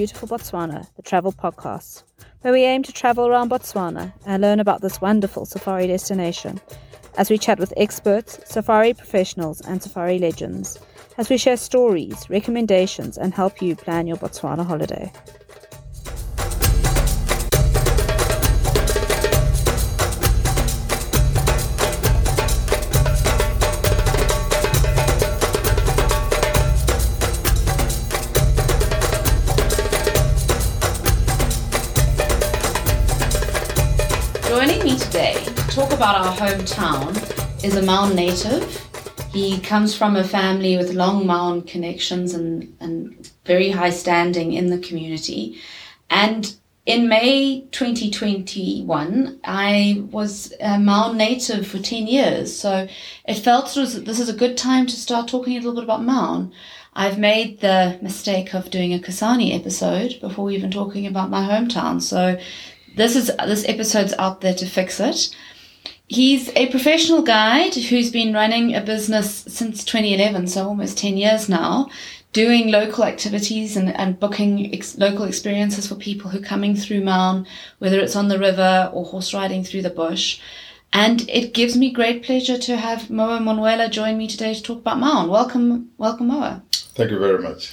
Beautiful Botswana, the travel podcast, where we aim to travel around Botswana and learn about this wonderful safari destination as we chat with experts, safari professionals, and safari legends, as we share stories, recommendations, and help you plan your Botswana holiday. Talk about our hometown is a Maun native. He comes from a family with long Maun connections and, and very high standing in the community. And in May 2021, I was a Maun native for 10 years. So it felt as this is a good time to start talking a little bit about Maun. I've made the mistake of doing a Kasane episode before even talking about my hometown. So this is this episode's out there to fix it. He's a professional guide who's been running a business since 2011, so almost 10 years now, doing local activities and, and booking ex- local experiences for people who are coming through Maun, whether it's on the river or horse riding through the bush. And it gives me great pleasure to have Moa Manuela join me today to talk about Maun. Welcome, welcome, Moa. Thank you very much.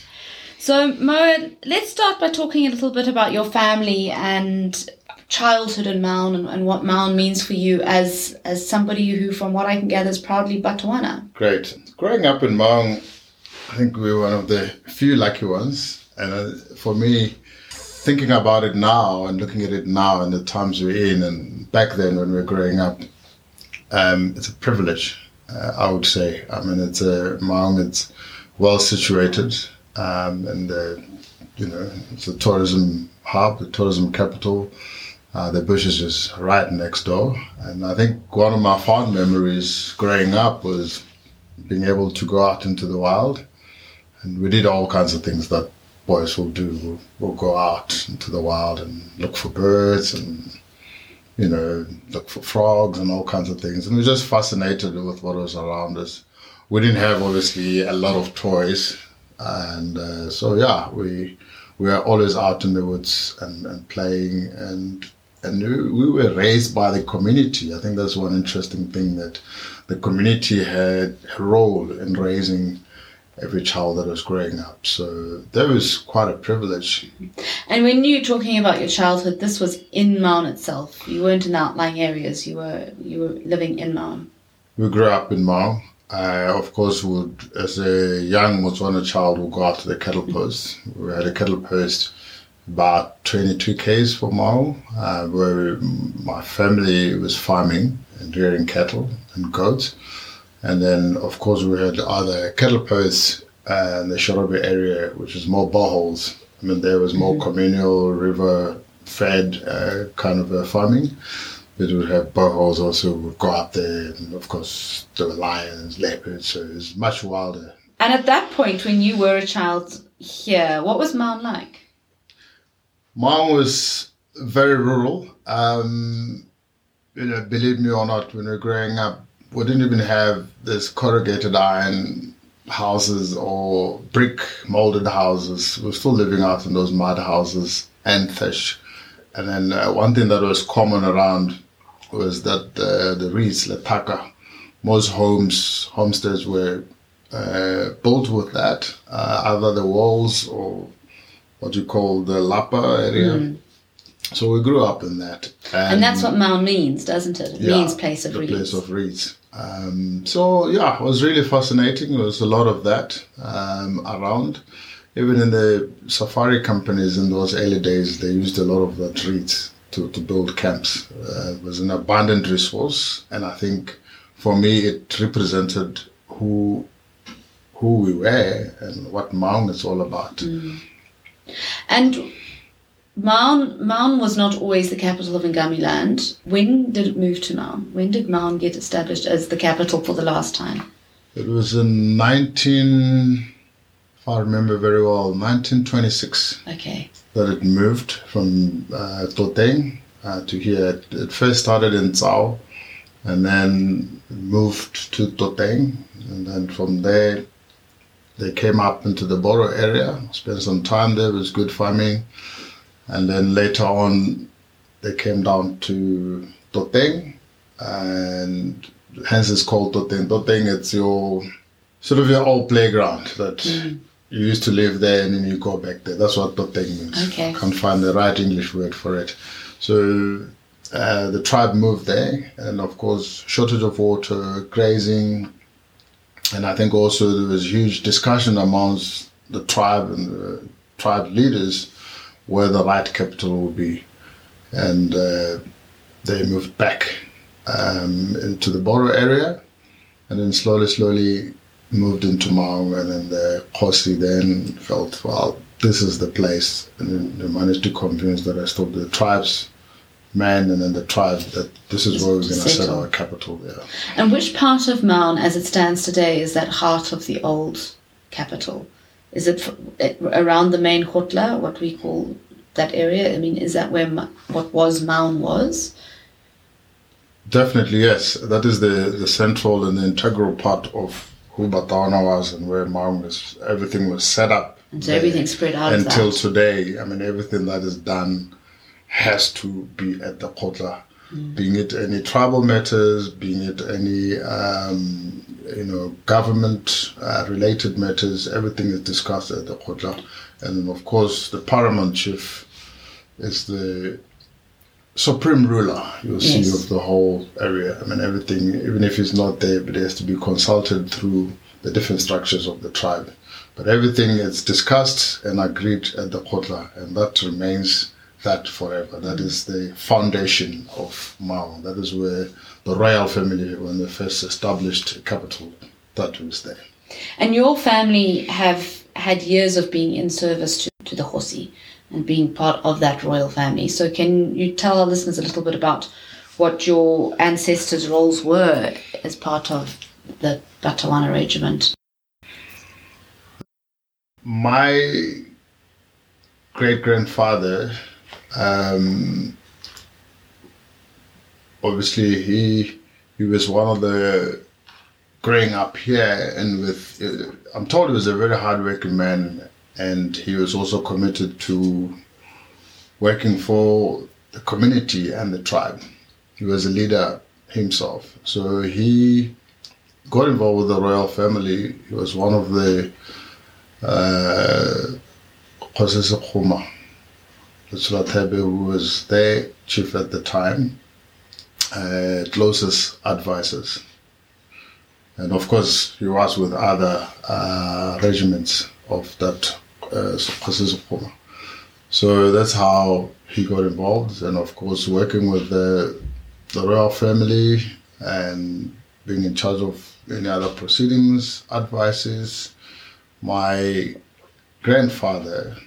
So, Moa, let's start by talking a little bit about your family and childhood in Maun and, and, what Maun means for you as as somebody who, from what I can gather, is proudly Botswana. Great. Growing up in Maun, I think we were one of the few lucky ones. And uh, for me, thinking about it now and looking at it now and the times we're in and back then when we were growing up, um, it's a privilege, uh, I would say. I mean, it's a Maun, it's well situated um, and, uh, you know, it's a tourism hub, the tourism capital. Uh, the bush is right next door. And I think one of my fond memories growing up was being able to go out into the wild. And we did all kinds of things that boys will do. We'll, we'll go out into the wild and look for birds and, you know, look for frogs and all kinds of things. And we were just fascinated with what was around us. We didn't have, obviously, a lot of toys. And uh, so, yeah, we we were always out in the woods and, and playing and and we were raised by the community. I think that's one interesting thing that the community had a role in raising every child that was growing up. So that was quite a privilege. And when you were talking about your childhood, this was in Maun itself. You weren't in outlying areas. You were you were living in Maun. We grew up in Maun. I, of course, would as a young Botswana child, would go out to the cattle post. We had a cattle post about 22 k's from Maun, uh, where my family was farming and rearing cattle and goats. And then, of course, we had other cattle posts uh, in the Shorobe area, which is more boreholes. I mean, there was more mm-hmm. communal, river fed uh, kind of uh, farming. But we would have boreholes also, would go up there, and of course, there were lions, leopards, so it was much wilder. And at that point, when you were a child here, what was Maun like? Maun was very rural. Um, you know, believe me or not, when we were growing up, we didn't even have this corrugated iron houses or brick molded houses. We are still living out in those mud houses and fish. And then uh, one thing that was common around was that uh, the reeds, letaka, most homes, homesteads were uh, built with that, uh, either the walls or what you call the Lapa area. Mm. So we grew up in that. And, and, that's what Maun means, doesn't it? It yeah, means place of the reeds. place of reeds. Um, so yeah, it was really fascinating. There was a lot of that um, around. Even in the safari companies in those early days, they used a lot of that reeds to, to build camps. Uh, it was an abundant resource, and I think for me it represented who who we were and what Maun is all about. Mm. And Maun, Maun was not always the capital of Ngamiland. When did it move to Maun? When did Maun get established as the capital for the last time? It was in 19, if I remember very well, 1926. Okay. That it moved from uh, Toteng uh, to here. It first started in Tsau and then moved to Toteng. And then from there they came up into the Boro area, spent some time there, it was good farming. And then later on, they came down to Toteng, and hence it's called Toteng. Toteng, it's your sort of your old playground that Mm. you used to live there and then you go back there. That's what Toteng means. Okay. I can't find the right English word for it. So uh, the tribe moved there, and of course, shortage of water, grazing, and I think also there was huge discussion amongst the tribe and the tribe leaders where the right capital would be, and uh, they moved back um, into the Boro area, and then slowly, slowly moved into Maung, and then the Kgosi then felt, well, this is the place, and they managed to convince the rest of the tribes men and then the tribe that uh, this is where we're going to set our capital there. And which part of Maun, as it stands today, is that heart of the old capital? Is it around the main Kgotla, what we call that area? I mean, is that where what was Maun was? Definitely, yes. That is the, the central and the integral part of who Batawana was and where Maung was. Everything was set up. And so everything spread out Until today, I mean, everything that is done has to be at the Kgotla. Mm. Being it any tribal matters, being it any, um, you know, government uh, related matters, everything is discussed at the Kgotla. And of course, the paramount chief is the supreme ruler, you'll see, of the whole area. I mean, everything, even if he's not there, but he has to be consulted through the different structures of the tribe. But everything is discussed and agreed at the Kgotla, and that remains that forever. That is the foundation of Maun. That is where the royal family, when they first established a capital, that was there. And your family have had years of being in service to, to the Kgosi and being part of that royal family. So can you tell our listeners a little bit about what your ancestors' roles were as part of the Batawana regiment? my great grandfather, um, obviously he he was one of the growing up here, and with uh, I'm told he was a very hardworking man, and he was also committed to working for the community and the tribe. He was a leader himself, so he got involved with the royal family. He was one of the uh, Khuma, who was their chief at the time, uh, closest advisors. And of course, he was with other uh, regiments of that uh. So that's how he got involved, and of course, working with the, the royal family and being in charge of any other proceedings, advices, my grandfather,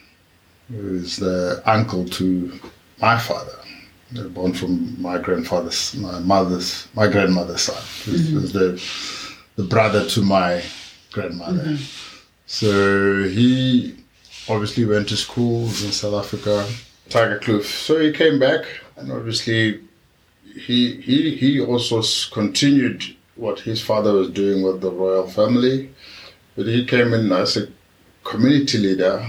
who is the uncle to my father, uh, born from my grandfather's, my mother's, my grandmother's is, is the the brother to my grandmother. So he obviously went to school in South Africa, Tiger Kloof. So he came back, and obviously he he he also continued what his father was doing with the royal family. But he came in as a community leader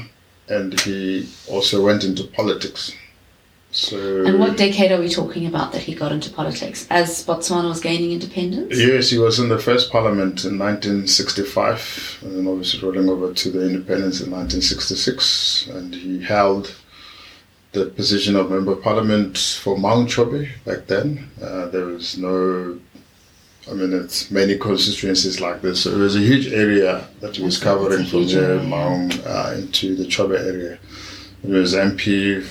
and he also went into politics. So And what decade are we talking about that he got into politics? As Botswana was gaining independence? Yes, he was in the first parliament in 1965, and then obviously rolling over to the independence in 1966. And he held the position of member of parliament for Maun Chobe back then. Uh, there was no, I mean, it's many constituencies like this. So it was a huge area that he was covering from huge there, area. Maun, uh, into the Chobe area. He was MP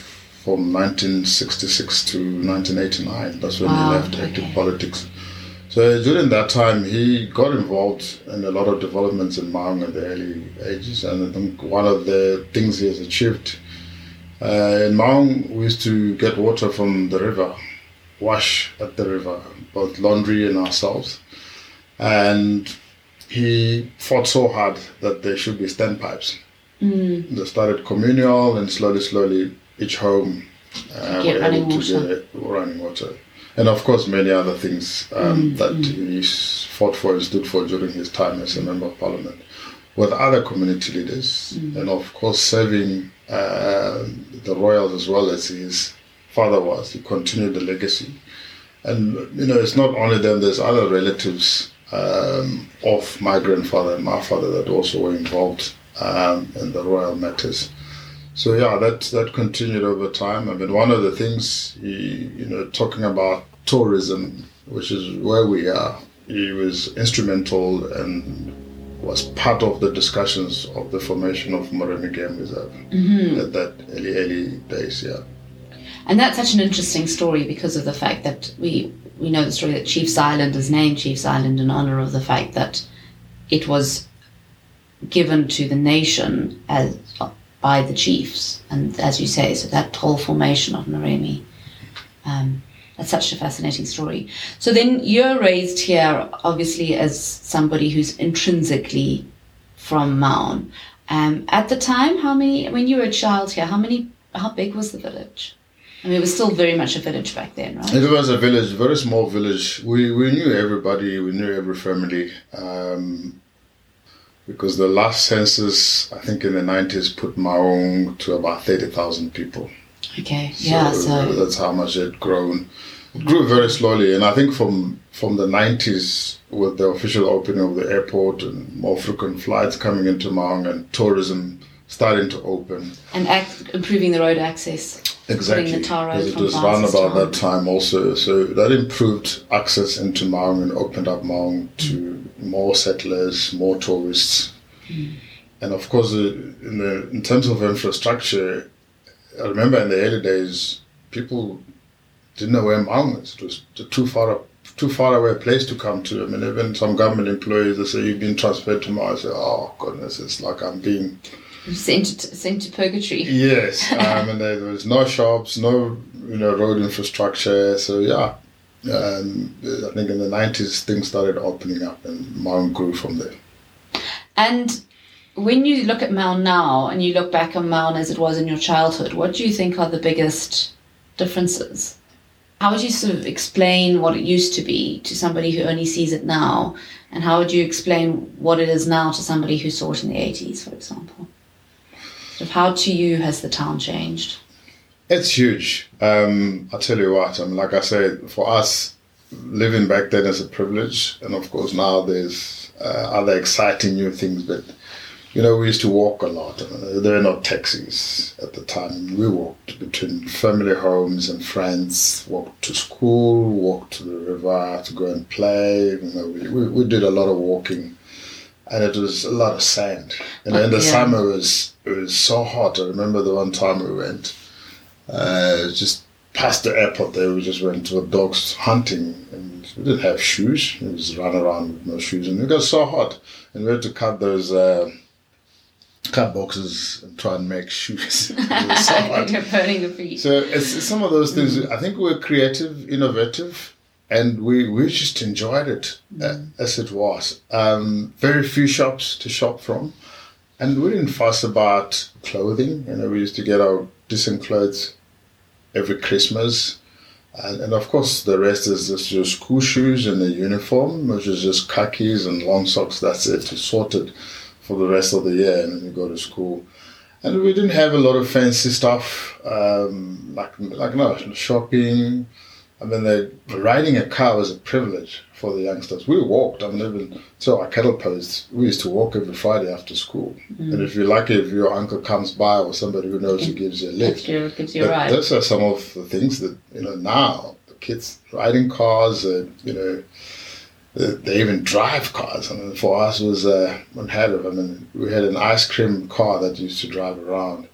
from 1966 to 1989. That's when Wow, he left active politics. So during that time, he got involved in a lot of developments in Maung in the early ages, and I think one of the things he has achieved uh, in Maung, we used to get water from the river, wash at the river, both laundry and ourselves, and he fought so hard that there should be standpipes. Mm. They started communal, and slowly, slowly, each home uh, were running able to water. get running water, and of course, many other things um, Mm, that he fought for and stood for during his time as a member of parliament with other community leaders, and of course serving uh, the royals as well as his father was. He continued the legacy, and you know it's not only them. There's other relatives um, of my grandfather and my father that also were involved um, in the royal matters. So yeah, that that continued over time. I mean, one of the things he, you know, talking about tourism, which is where we are, he was instrumental and was part of the discussions of the formation of Moremi Game Reserve at that early early days. Yeah. And that's such an interesting story because of the fact that we we know the story that Chiefs Island is named Chiefs Island in honor of the fact that it was given to the nation as by the chiefs, and as you say, so that whole formation of Moremi. Um, that's such a fascinating story. So then you're raised here, obviously, as somebody who's intrinsically from Maun. Um, at the time, how many? When you were a child here, how many? How big was the village? I mean, it was still very much a village back then, right? It was a village, very small village. We we knew everybody, we knew every family. Um, because the last census, I think in the nineties, put Maung to about thirty thousand people. Okay, yeah. So that's how much it had grown. It grew very slowly, and I think from from the nineties, with the official opening of the airport and more frequent flights coming into Maung and tourism starting to open. and ac improving the road access. Exactly, the tar because it was around about that time also. So that improved access into Maung and opened up Maung to more settlers, more tourists, and of course, uh, in the in terms of infrastructure, I remember in the early days, people didn't know where Maung is. It was too far up, too far away a place to come to. I mean, even some government employees they say you've been transferred to Maung. I say, oh goodness, it's like I'm being Sent to, sent to purgatory. Yes, um, and there, there was no shops, no you know road infrastructure. So yeah, um, I think in the nineties things started opening up, and Maun grew from there. And when you look at Maun now and you look back on Maun as it was in your childhood, what do you think are the biggest differences? How would you sort of explain what it used to be to somebody who only sees it now? And how would you explain what it is now to somebody who saw it in the 80s, for example? Of how to you has the town changed? It's huge. Um, I tell you what, I mean, like I said, for us, living back then is a privilege, and of course now there's uh, other exciting new things. But you know, we used to walk a lot. Mean, there were no taxis at the time. We walked between family homes and friends. Walked to school, walked to the river to go and play. You know, we, we, we did a lot of walking, and it was a lot of sand. And in the Yeah. summer it was it was so hot. I remember the one time we went uh, just past the airport there, we just went to a dogs hunting and we didn't have shoes. We just ran around with no shoes and it got so hot. And we had to cut those uh, cut boxes and try and make shoes. So burning the feet. So it's, it's some of those things. I think we're creative, innovative, and we, we just enjoyed it uh, as it was. Um, very few shops to shop from, and we didn't fuss about clothing. You know, we used to get our decent clothes every Christmas. And, and of course, the rest is just your school shoes and the uniform, which is just khakis and long socks. That's it. It's sorted for the rest of the year, and then you go to school. And we didn't have a lot of fancy stuff, um, like like no shopping. I mean, the, riding a car was a privilege for the youngsters. We walked. I mean, even so, our cattle posts. We used to walk every Friday after school. And if you're lucky, if your uncle comes by or somebody who knows you gives you a lift. Gives you, gives you a ride. those are some of the things that you know now the kids riding cars. Uh, you know, they, they even drive cars. I mean, for us it was uh, unheard of. I mean, we had an ice cream car that used to drive around,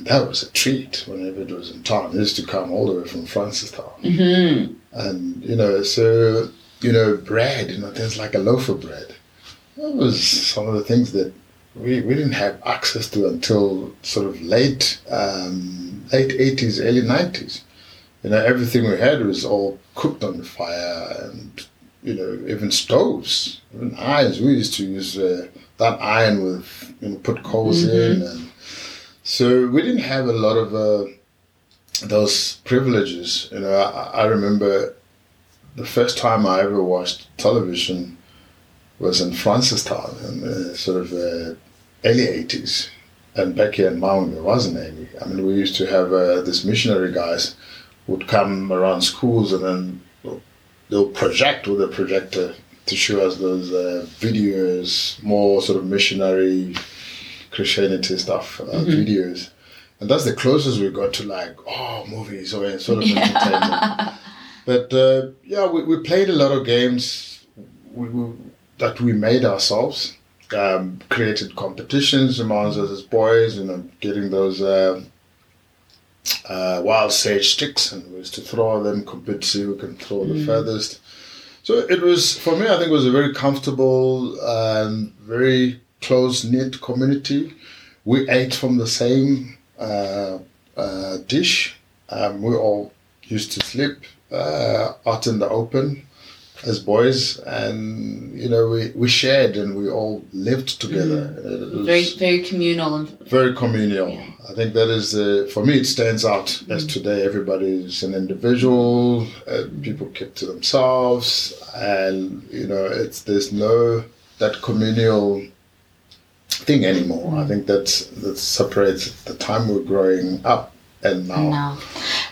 that was a treat whenever it was in town. It used to come all the way from Francistown, hmm and you know, so you know, bread. You know, there's like a loaf of bread. That was some of the things that we, we didn't have access to until sort of late um, late eighties, early nineties. You know, everything we had was all cooked on the fire, and you know, even stoves, even irons. We used to use uh, that iron with you know put coals in, and so we didn't have a lot of uh, those privileges. You know, I, I remember the first time I ever watched television was in Francistown in the sort of the early 80s. And back here in Maun, there wasn't any. I mean, we used to have uh, these missionary guys would come around schools and then they'll project with a projector to show us those uh, videos, more sort of missionary Christianity stuff, uh, mm-hmm. videos. And that's the closest we got to like, oh, movies or sort of yeah. entertainment. But uh, yeah, we, we played a lot of games we, we, that we made ourselves. Um, created competitions amongst us as boys, you know, getting those uh, uh, wild sage sticks and was to throw them, compete to see who can throw mm. the furthest. So it was, for me, I think it was a very comfortable and very close knit community. We ate from the same uh, uh, dish. Um, we all used to sleep uh, out in the open as boys, and you know we, we shared and we all lived together. Mm. Very very communal and very communal. Yeah. I think that is uh, for me it stands out mm. as today everybody is an individual. Uh, people keep to themselves, and you know it's there's no that communal thing anymore. Mm. I think that's that separates the time we're growing up and now. now.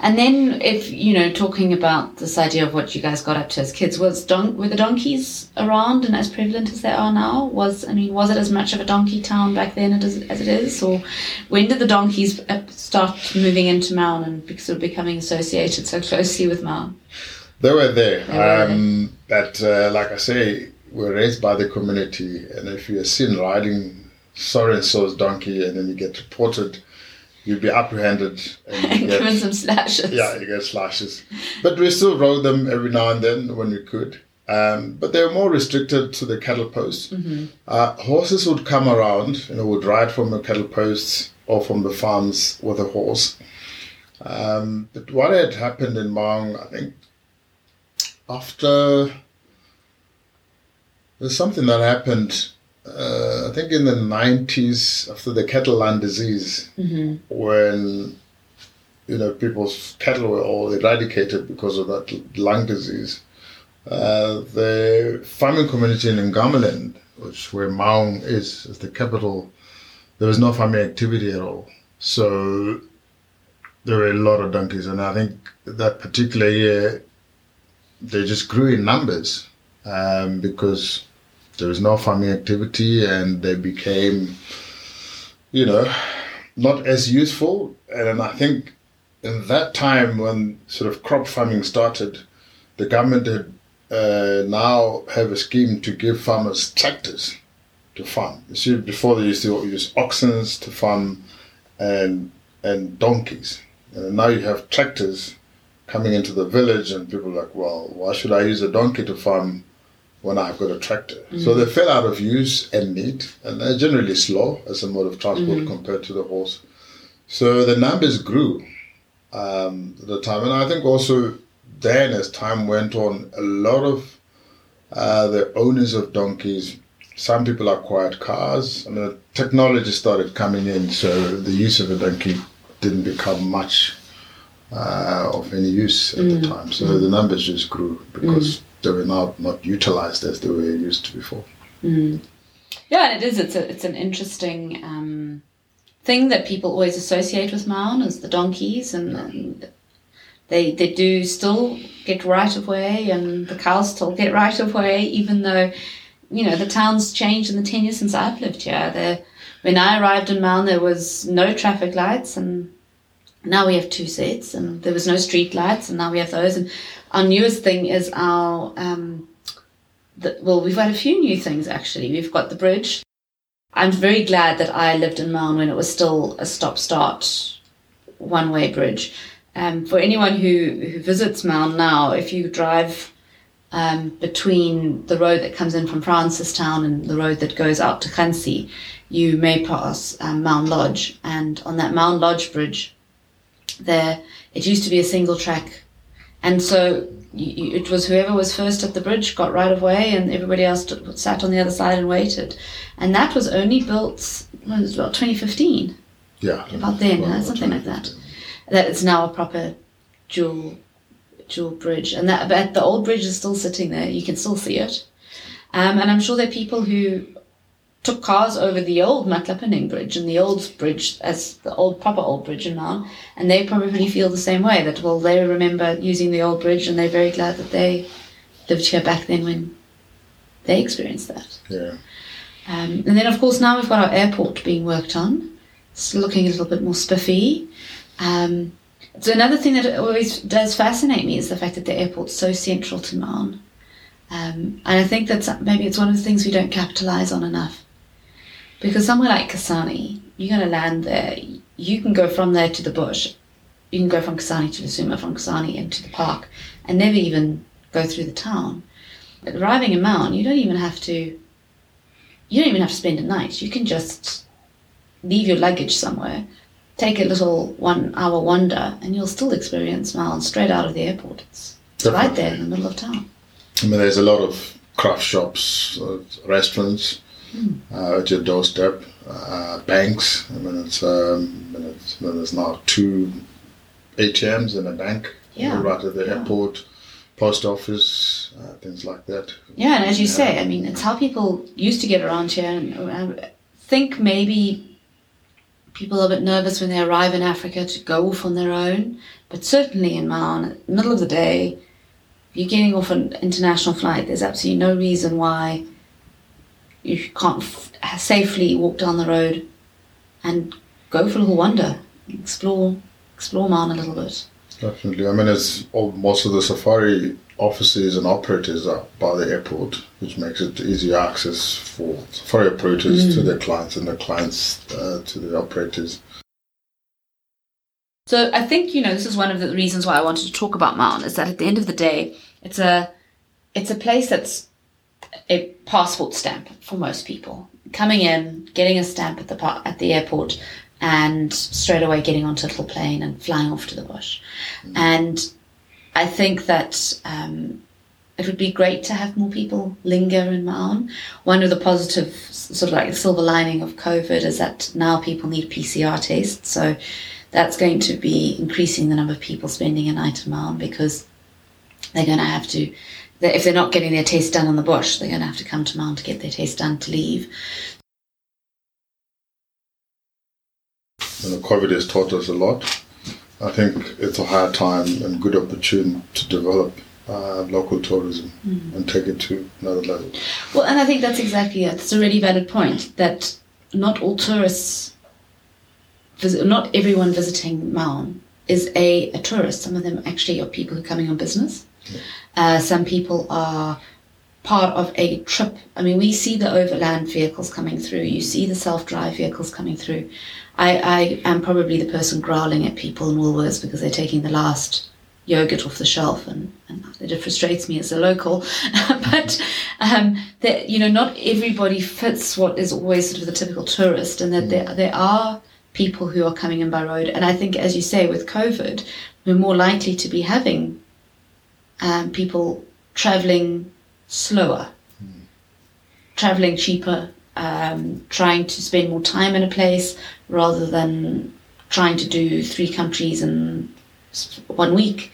And then, if you know, talking about this idea of what you guys got up to as kids, was don- were the donkeys around and as prevalent as they are now? Was I mean, was it as much of a donkey town back then as, as it is, or when did the donkeys start moving into Maun and sort of becoming associated so closely with Maun? They were there, they were um, there. but uh, like I say, we're raised by the community, and if you're seen riding so and so's donkey, and then you get reported you'd be apprehended and you given some slashes. Yeah, you get slashes. But we still rode them every now and then when we could. Um, but they were more restricted to the cattle posts. Mm-hmm. Uh, horses would come around, and would ride from the cattle posts or from the farms with a horse. Um, but what had happened in Maung, I think, after there's something that happened uh, I think in the 90s, after the cattle lung disease, mm-hmm. when you know people's cattle were all eradicated because of that lung disease, uh, the farming community in Ngamiland, which where Maung is, is the capital, there was no farming activity at all. So there were a lot of donkeys, and I think that particular year they just grew in numbers um, because there was no farming activity and they became, you know, not as useful. And I think in that time when sort of crop farming started, the government had uh, now have a scheme to give farmers tractors to farm. You see, before they used to use oxen to farm and and donkeys. And now you have tractors coming into the village, and people are like, well, why should I use a donkey to farm when I've got a tractor. Mm. So they fell out of use and need, and they're generally slow as a mode of transport mm. compared to the horse. So the numbers grew um, at the time, and I think also then as time went on, a lot of uh, the owners of donkeys, some people acquired cars, and the technology started coming in, so the use of a donkey didn't become much uh, of any use at mm. the time. So mm. the numbers just grew because mm they were not not utilized as they were used to before. Mm. Yeah, and it is. It's a, it's an interesting um, thing that people always associate with Maun as the donkeys, and, yeah. and, they they do still get right of way, and the cows still get right of way, even though you know the town's changed in the ten years since I've lived here. There, when I arrived in Maun, there was no traffic lights, and now we have two sets, and there was no street lights, and now we have those, and our newest thing is our um, the, well, we've got a few new things actually. We've got the bridge. I'm very glad that I lived in Maun when it was still a stop-start one-way bridge. Um, for anyone who, who visits Maun now, if you drive um, between the road that comes in from Francistown and the road that goes out to Ghanzi, you may pass um, Maun Lodge. And on that Maun Lodge bridge, there it used to be a single track and so you, it was whoever was first at the bridge got right of way, and everybody else sat on the other side and waited. And that was only built, well, it was about 2015. Yeah. About then, well, something like that. That it's now a proper dual dual bridge. And that but the old bridge is still sitting there. You can still see it. Um, and I'm sure there are people who took cars over the old Matlapaneng Bridge and the old bridge as the old proper old bridge in Maun, and they probably feel the same way that well they remember using the old bridge and they're very glad that they lived here back then when they experienced that. Yeah. Um, and then of course now we've got our airport being worked on. It's looking a little bit more spiffy. Um, so another thing that always does fascinate me is the fact that the airport's so central to Maun. Um, and I think that's maybe it's one of the things we don't capitalise on enough. Because somewhere like Kasane, you're going to land there. You can go from there to the bush. You can go from Kasane to Lesoma, from Kasane into the park, and never even go through the town. But arriving in Maun, you don't even have to. You don't even have to spend a night. You can just leave your luggage somewhere, take a little one-hour wander, and you'll still experience Maun straight out of the airport. It's, it's right there in the middle of town. I mean, there's a lot of craft shops, uh, restaurants. Uh, at your doorstep, uh, banks. I mean, it's, um, I mean, it's, I mean, there's now two ATMs in a bank Yeah, right at the yeah. airport, post office, uh, things like that. Yeah, and as you say, I mean, it's how people used to get around here. And I think maybe people are a bit nervous when they arrive in Africa to go off on their own. But certainly in Maun, middle of the day, you're getting off an international flight, there's absolutely no reason why you can't f- safely walk down the road and go for a little wander, explore, explore Maun a little bit. Definitely. I mean, it's all, most of the safari offices and operators are by the airport, which makes it easy access for safari operators to their clients and the clients uh, to the operators. So I think you know this is one of the reasons why I wanted to talk about Maun is that at the end of the day, it's a it's a place that's a passport stamp for most people. Coming in, getting a stamp at the par- at the airport, and straight away getting onto a little plane and flying off to the bush. And I think that um, it would be great to have more people linger in Maun. One of the positive, sort of like the silver lining of COVID, is that now people need PCR tests. So that's going to be increasing the number of people spending a night in Maun because they're going to have to, they- if they're not getting their test done on the bush, they're going to have to come to Maun to get their test done to leave. You know, COVID has taught us a lot. I think it's a high time and good opportunity to develop uh, local tourism and take it to another level. Well, and I think that's exactly it. It's a really valid point that not all tourists, visit, not everyone visiting Maun is a, a tourist. Some of them actually are people who are coming on business. Uh, some people are part of a trip. I mean, we see the overland vehicles coming through. You see the self-drive vehicles coming through. I, I am probably the person growling at people in Woolworths because they're taking the last yogurt off the shelf, and, and it frustrates me as a local. but um, that you know, not everybody fits what is always sort of the typical tourist, and that there there are people who are coming in by road. And I think, as you say, with COVID, we're more likely to be having um, people traveling slower, traveling cheaper, um, trying to spend more time in a place rather than trying to do three countries in one week.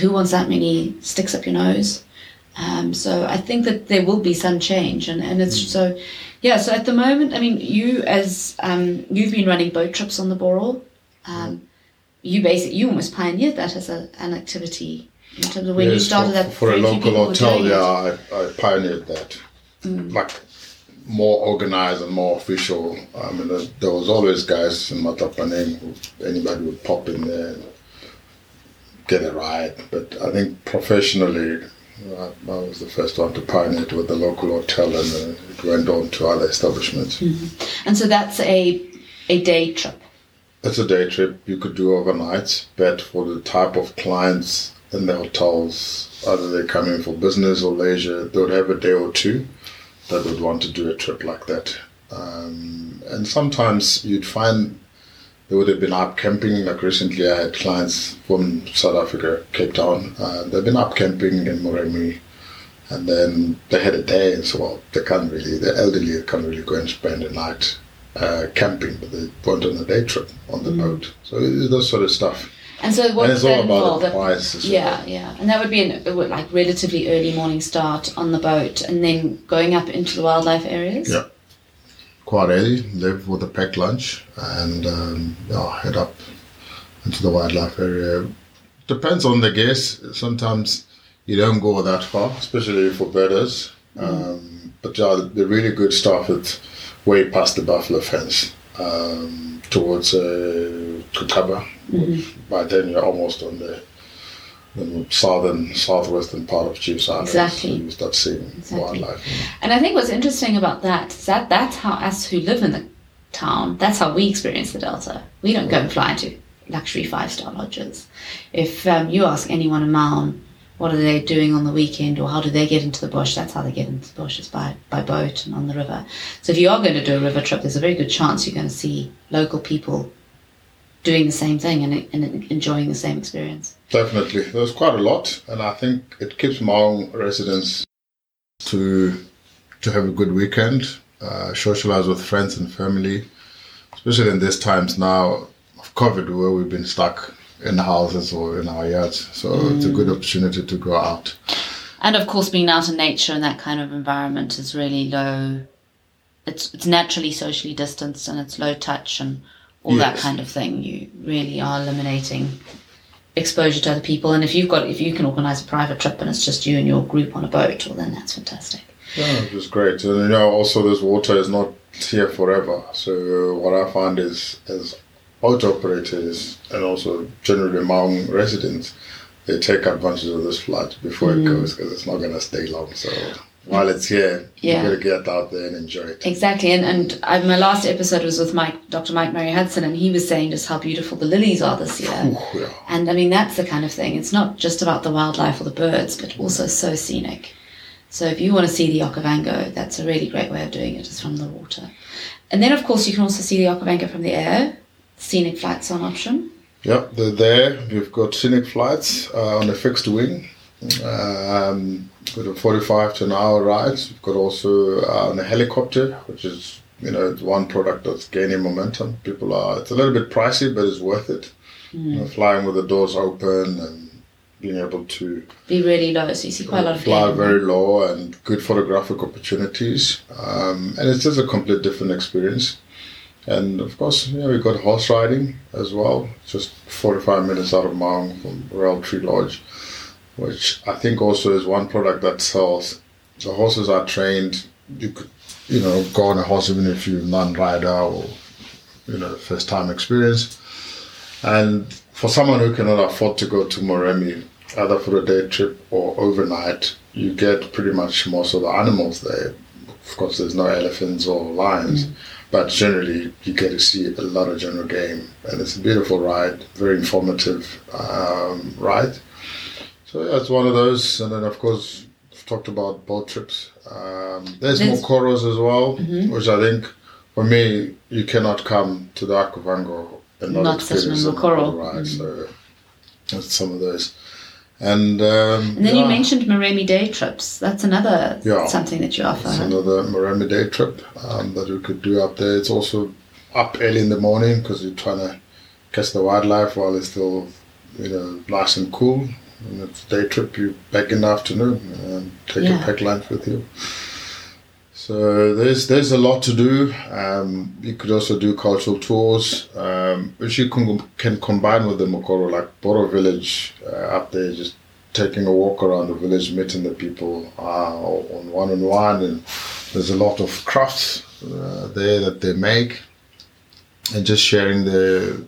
Who wants that many sticks up your nose? Um, so I think that there will be some change, and, and it's so, yeah. So at the moment, I mean, you as um, you've been running boat trips on the Boral, um, you basically you almost pioneered that as a, an activity in terms of when you started for, that. for a local hotel, yeah, I, I pioneered that. Like more organized and more official. I mean, there, there was always guys in Matlapaneng who anybody would pop in there and get a ride. But I think professionally, I, I was the first one to pioneer it with the local hotel, and uh, it went on to other establishments. And so that's a a day trip. It's a day trip you could do overnight, but for the type of clients in the hotels, either they're coming for business or leisure, they would have a day or two that would want to do a trip like that. Um, and sometimes you'd find they would have been up camping. Like recently, I had clients from South Africa, Cape Town. Uh, they've been up camping in Moremi, and then they had a day, and so well, they can't really. The elderly can't really go and spend a night uh, camping, but they went on a day trip on the boat. So it that sort of stuff. And so what and it's all about the price. as well. Yeah, yeah, and that would be an, would, like relatively early morning start on the boat, and then going up into the wildlife areas. Yeah. Quite early, live with a packed lunch, and um, yeah, head up into the wildlife area. Depends on the guest. Sometimes you don't go that far, especially for birders. Um, but yeah, the really good stuff is way past the buffalo fence um, towards uh, Kukaba. which By then, you're almost on the, the southern, southwestern part of Chiefs Island. Exactly. So you start seeing Exactly. wildlife. And I think what's interesting about that is that that's how us who live in the town, that's how we experience the Delta. We don't go and fly into luxury five star lodges. If um, you ask anyone in Maun, what are they doing on the weekend or how do they get into the bush? That's how they get into the bush, is by, by boat and on the river. So if you are going to do a river trip, there's a very good chance you're going to see local people doing the same thing and, and enjoying the same experience. Definitely, there's quite a lot, and I think it keeps Maung residents to to have a good weekend, uh, socialize with friends and family, especially in these times now of COVID, where we've been stuck in houses or in our yards. So it's a good mm. opportunity to go out. And of course, being out in nature in that kind of environment is really low. It's it's naturally socially distanced and it's low touch and all that kind of thing. You really are eliminating exposure to other people. And if you've got if you can organise a private trip and it's just you and your group on a boat, well then that's fantastic. Yeah, is great. And you know, also this water is not here forever. So uh, what I find is, as boat operators and also generally among residents, they take advantage of this flood before it mm. goes because it's not going to stay long. So while it's here, Yeah. you got to get out there and enjoy it. Exactly, and and I, my last episode was with Mike, Dr. Mike Murray Hudson, and he was saying just how beautiful the lilies are this year. Ooh, yeah. And I mean, that's the kind of thing. It's not just about the wildlife or the birds, but also so scenic. So if you want to see the Okavango, that's a really great way of doing it, is from the water. And then, of course, you can also see the Okavango from the air. Scenic flights are an option. Yep, they're there. We've got scenic flights uh, on a fixed wing. Um, got a 45 to an hour ride. We've got also uh, on a helicopter, which is, you know, it's one product that's gaining momentum. People are, it's a little bit pricey, but it's worth it. You know, flying with the doors open and being able to Be really low, so you see quite a lot of fly very low and good photographic opportunities. Um, and it's just a complete different experience. And of course, yeah, we got horse riding as well, just 45 minutes out of Maung from Royal Tree Lodge, which I think also is one product that sells. The horses are trained. You could, you know, go on a horse even if you're non-rider or, you know, first time experience. And for someone who cannot afford to go to Moremi, either for a day trip or overnight, you get pretty much most of the animals there. Of course, there's no elephants or lions, mm. But generally you get to see a lot of general game, and it's a beautiful ride, very informative um, ride. So yeah, it's one of those, and then of course we've talked about boat trips. Um, there's There's- mokoros as well, which I think for me you cannot come to the Okavango and not, Not experience a a coral. ride. So that's some of those. And, um, And then you yeah, mentioned Moremi day trips. That's another Yeah. something that you offer. It's another Moremi day trip um, that we could do up there. It's also up early in the morning because you're trying to catch the wildlife while it's still, you know, nice and cool. And it's a day trip, you back in the afternoon and take Yeah. a pack lunch with you. So there's there's a lot to do. Um, you could also do cultural tours, um, which you can can combine with the Mokoro, like Boro Village uh, up there, just taking a walk around the village, meeting the people uh, on one on one, and there's a lot of crafts uh, there that they make, and just sharing the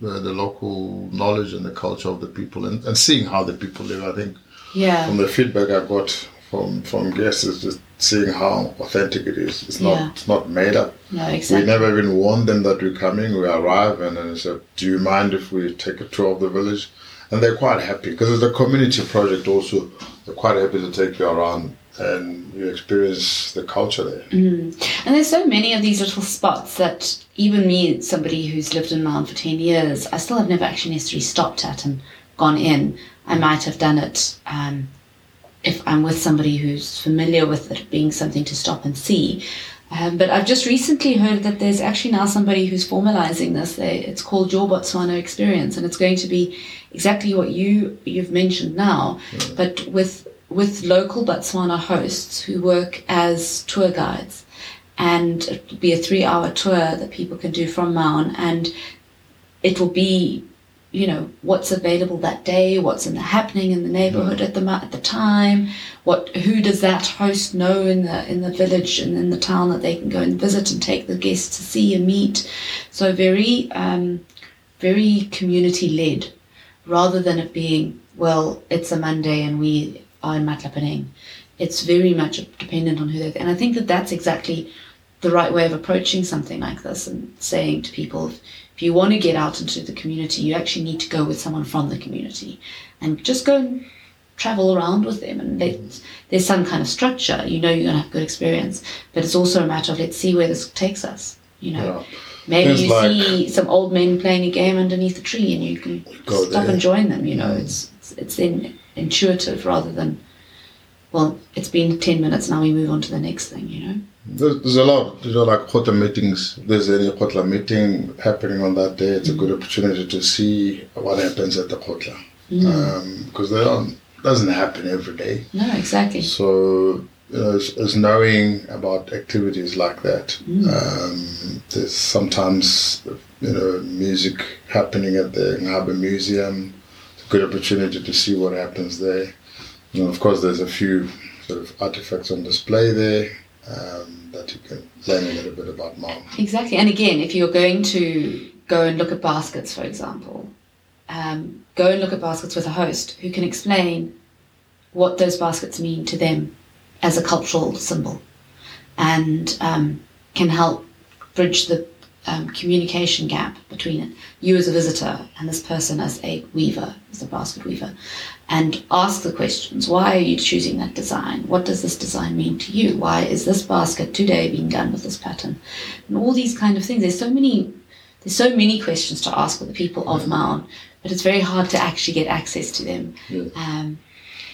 the, the local knowledge and the culture of the people, and, and seeing how the people live. I think yeah. from the feedback I got from from guests is just seeing how authentic it is. It's not Yeah. it's not made up. No, We never even warned them that we're coming. We arrive and then it's a, do you mind if we take a tour of the village? And they're quite happy because it's a community project also. They're quite happy to take you around and you experience the culture there. And there's so many of these little spots that even me, somebody who's lived in Maun for 10 years, I still have never actually necessarily stopped at and gone in. I might have done it um, if I'm with somebody who's familiar with it being something to stop and see. Um, but I've just recently heard that there's actually now somebody who's formalizing this. They, it's called Your Botswana Experience, and it's going to be exactly what you you've mentioned now, but with with local Botswana hosts who work as tour guides, and it'll be a three-hour tour that people can do from Maun, and it will be you know what's available that day, what's in the happening in the neighborhood at the at the time, what who does that host know in the in the village and in the town that they can go and visit and take the guests to see and meet. So very um, very community led, rather than it being well it's a Monday and we are in Matlapaneng. It's very much dependent on who they and I think that that's exactly the right way of approaching something like this and saying to people if you want to get out into the community, you actually need to go with someone from the community and just go and travel around with them. And mm-hmm. let, there's some kind of structure. You know you're going to have a good experience, but it's also a matter of let's see where this takes us. You know, Yeah. maybe Things you like- see some old men playing a game underneath a tree and you can stop there. and join them. You know, mm-hmm. it's it's, it's then intuitive rather than well, it's been ten minutes now. We move on to the next thing. You know. There's, there's a lot, you know, like Kgotla meetings. If there's any Kgotla meeting happening on that day, it's a good opportunity to see what happens at the Kgotla. Um, because they don't, doesn't happen every day. No, exactly. So, you know, it's, it's knowing about activities like that. Um, there's sometimes, you know, music happening at the Nhabe Museum. It's a good opportunity to see what happens there. You know, of course, there's a few sort of artifacts on display there um, that you can learn a little bit about Maun. Exactly. And again, if you're going to go and look at baskets, for example, um, go and look at baskets with a host who can explain what those baskets mean to them as a cultural symbol and um, can help bridge the um, communication gap between you as a visitor and this person as a weaver, as a basket weaver, and ask the questions. Why are you choosing that design? What does this design mean to you? Why is this basket today being done with this pattern? And all these kind of things. There's so many there's so many questions to ask with the people of Maun, but it's very hard to actually get access to them. Yeah. Um,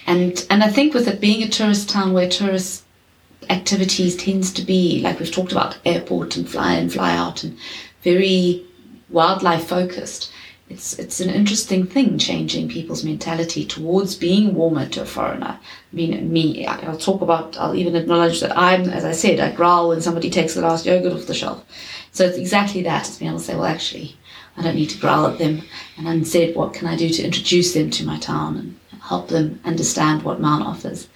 and and I think with it being a tourist town where tourist activities tends to be like we've talked about airport and fly in fly out and very wildlife focused. It's it's an interesting thing changing people's mentality towards being warmer to a foreigner. I mean me i'll talk about i'll even acknowledge that i'm as i said i growl when somebody takes the last yogurt off the shelf. So it's exactly that. It's being able to say well actually i don't need to growl at them. And instead what can i do to introduce them to my town and help them understand what Maun offers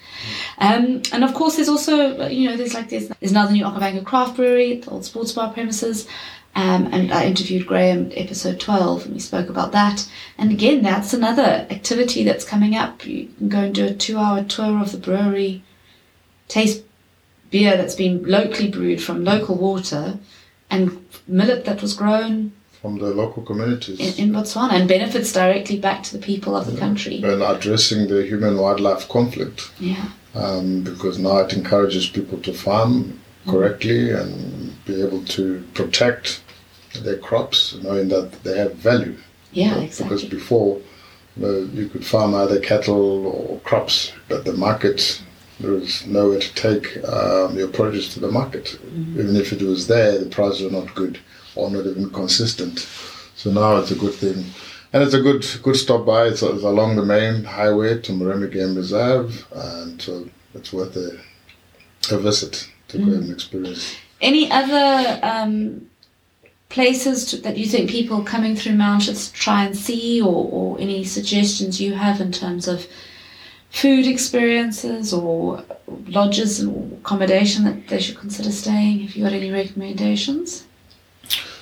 um, and of course, there's also, you know, there's like there's there's now the new Okavango Craft Brewery, the old sports bar premises, um, and I interviewed Graham episode 12, and we spoke about that. And again, that's another activity that's coming up. You can go and do a two-hour tour of the brewery, taste beer that's been locally brewed from local water, and millet that was grown From the local communities. in, in Botswana, and benefits directly back to the people of the country. and addressing the human wildlife conflict. Yeah. um, because now it encourages people to farm correctly and be able to protect their crops, knowing that they have value. Yeah, Because exactly. before, you, know, you could farm either cattle or crops, but the market, there was nowhere to take um, your produce to the market. Even if it was there, the prices were not good or not even consistent. So now it's a good thing. And it's a good good stop by. It's, it's along the main highway to Moremi Game Reserve, and so it's worth a, a visit to go and experience. Any other um, places to, that you think people coming through Maun should try and see, or, or any suggestions you have in terms of food experiences or lodges and accommodation that they should consider staying? Have you got any recommendations?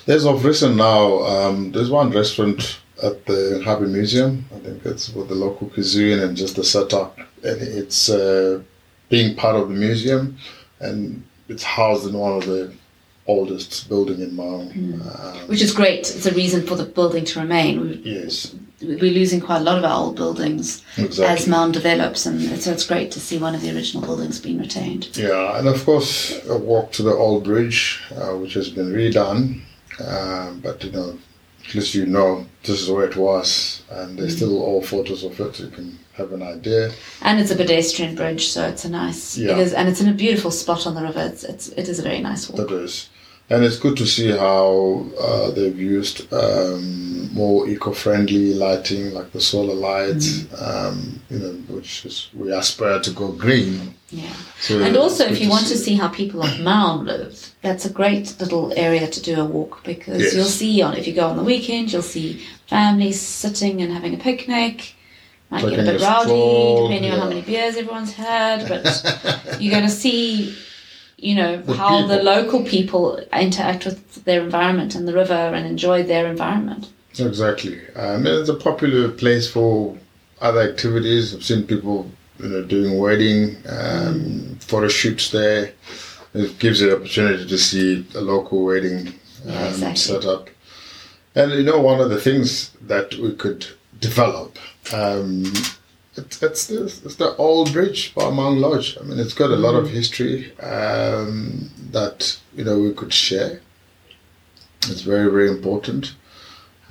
There's of recent now. Um, there's one restaurant at the Harbour Museum. I think it's with the local cuisine and just the setup, and it's uh, being part of the museum, and it's housed in one of the oldest building in Maun. Um, Which is great. It's a reason for the building to remain. We- yes, We're losing quite a lot of our old buildings as exactly. Maun develops, and so it's great to see one of the original buildings being retained. Yeah, and of course, a walk to the old bridge, uh, which has been redone. Um, but you know, at least you know this is where it was, and there's still all photos of it. So you can have an idea. And it's a pedestrian bridge, so it's a nice. Yeah. It is, and it's in a beautiful spot on the river. It's, it's it is a very nice walk. That is. And it's good to see how uh, they've used um, more eco-friendly lighting, like the solar lights, um, you know, which is we aspire to go green. Yeah. So And also, if you want see. to see how people of Maun live, that's a great little area to do a walk because Yes. you'll see on if you go on the weekend, you'll see families sitting and having a picnic. Might get a bit rowdy depending on how many beers everyone's had, but you're going to see, you know, how the local people interact with their environment and the river and enjoy their environment. Exactly. Um, it's a popular place for other activities. I've seen people, you know, doing wedding um, photo shoots there. It gives you the opportunity to see a local wedding um, Yeah, exactly. set up. And you know, one of the things that we could develop, um, it, it's, the, it's the old bridge by Maun Lodge. I mean, it's got a lot of history um, that you know we could share. It's very, very important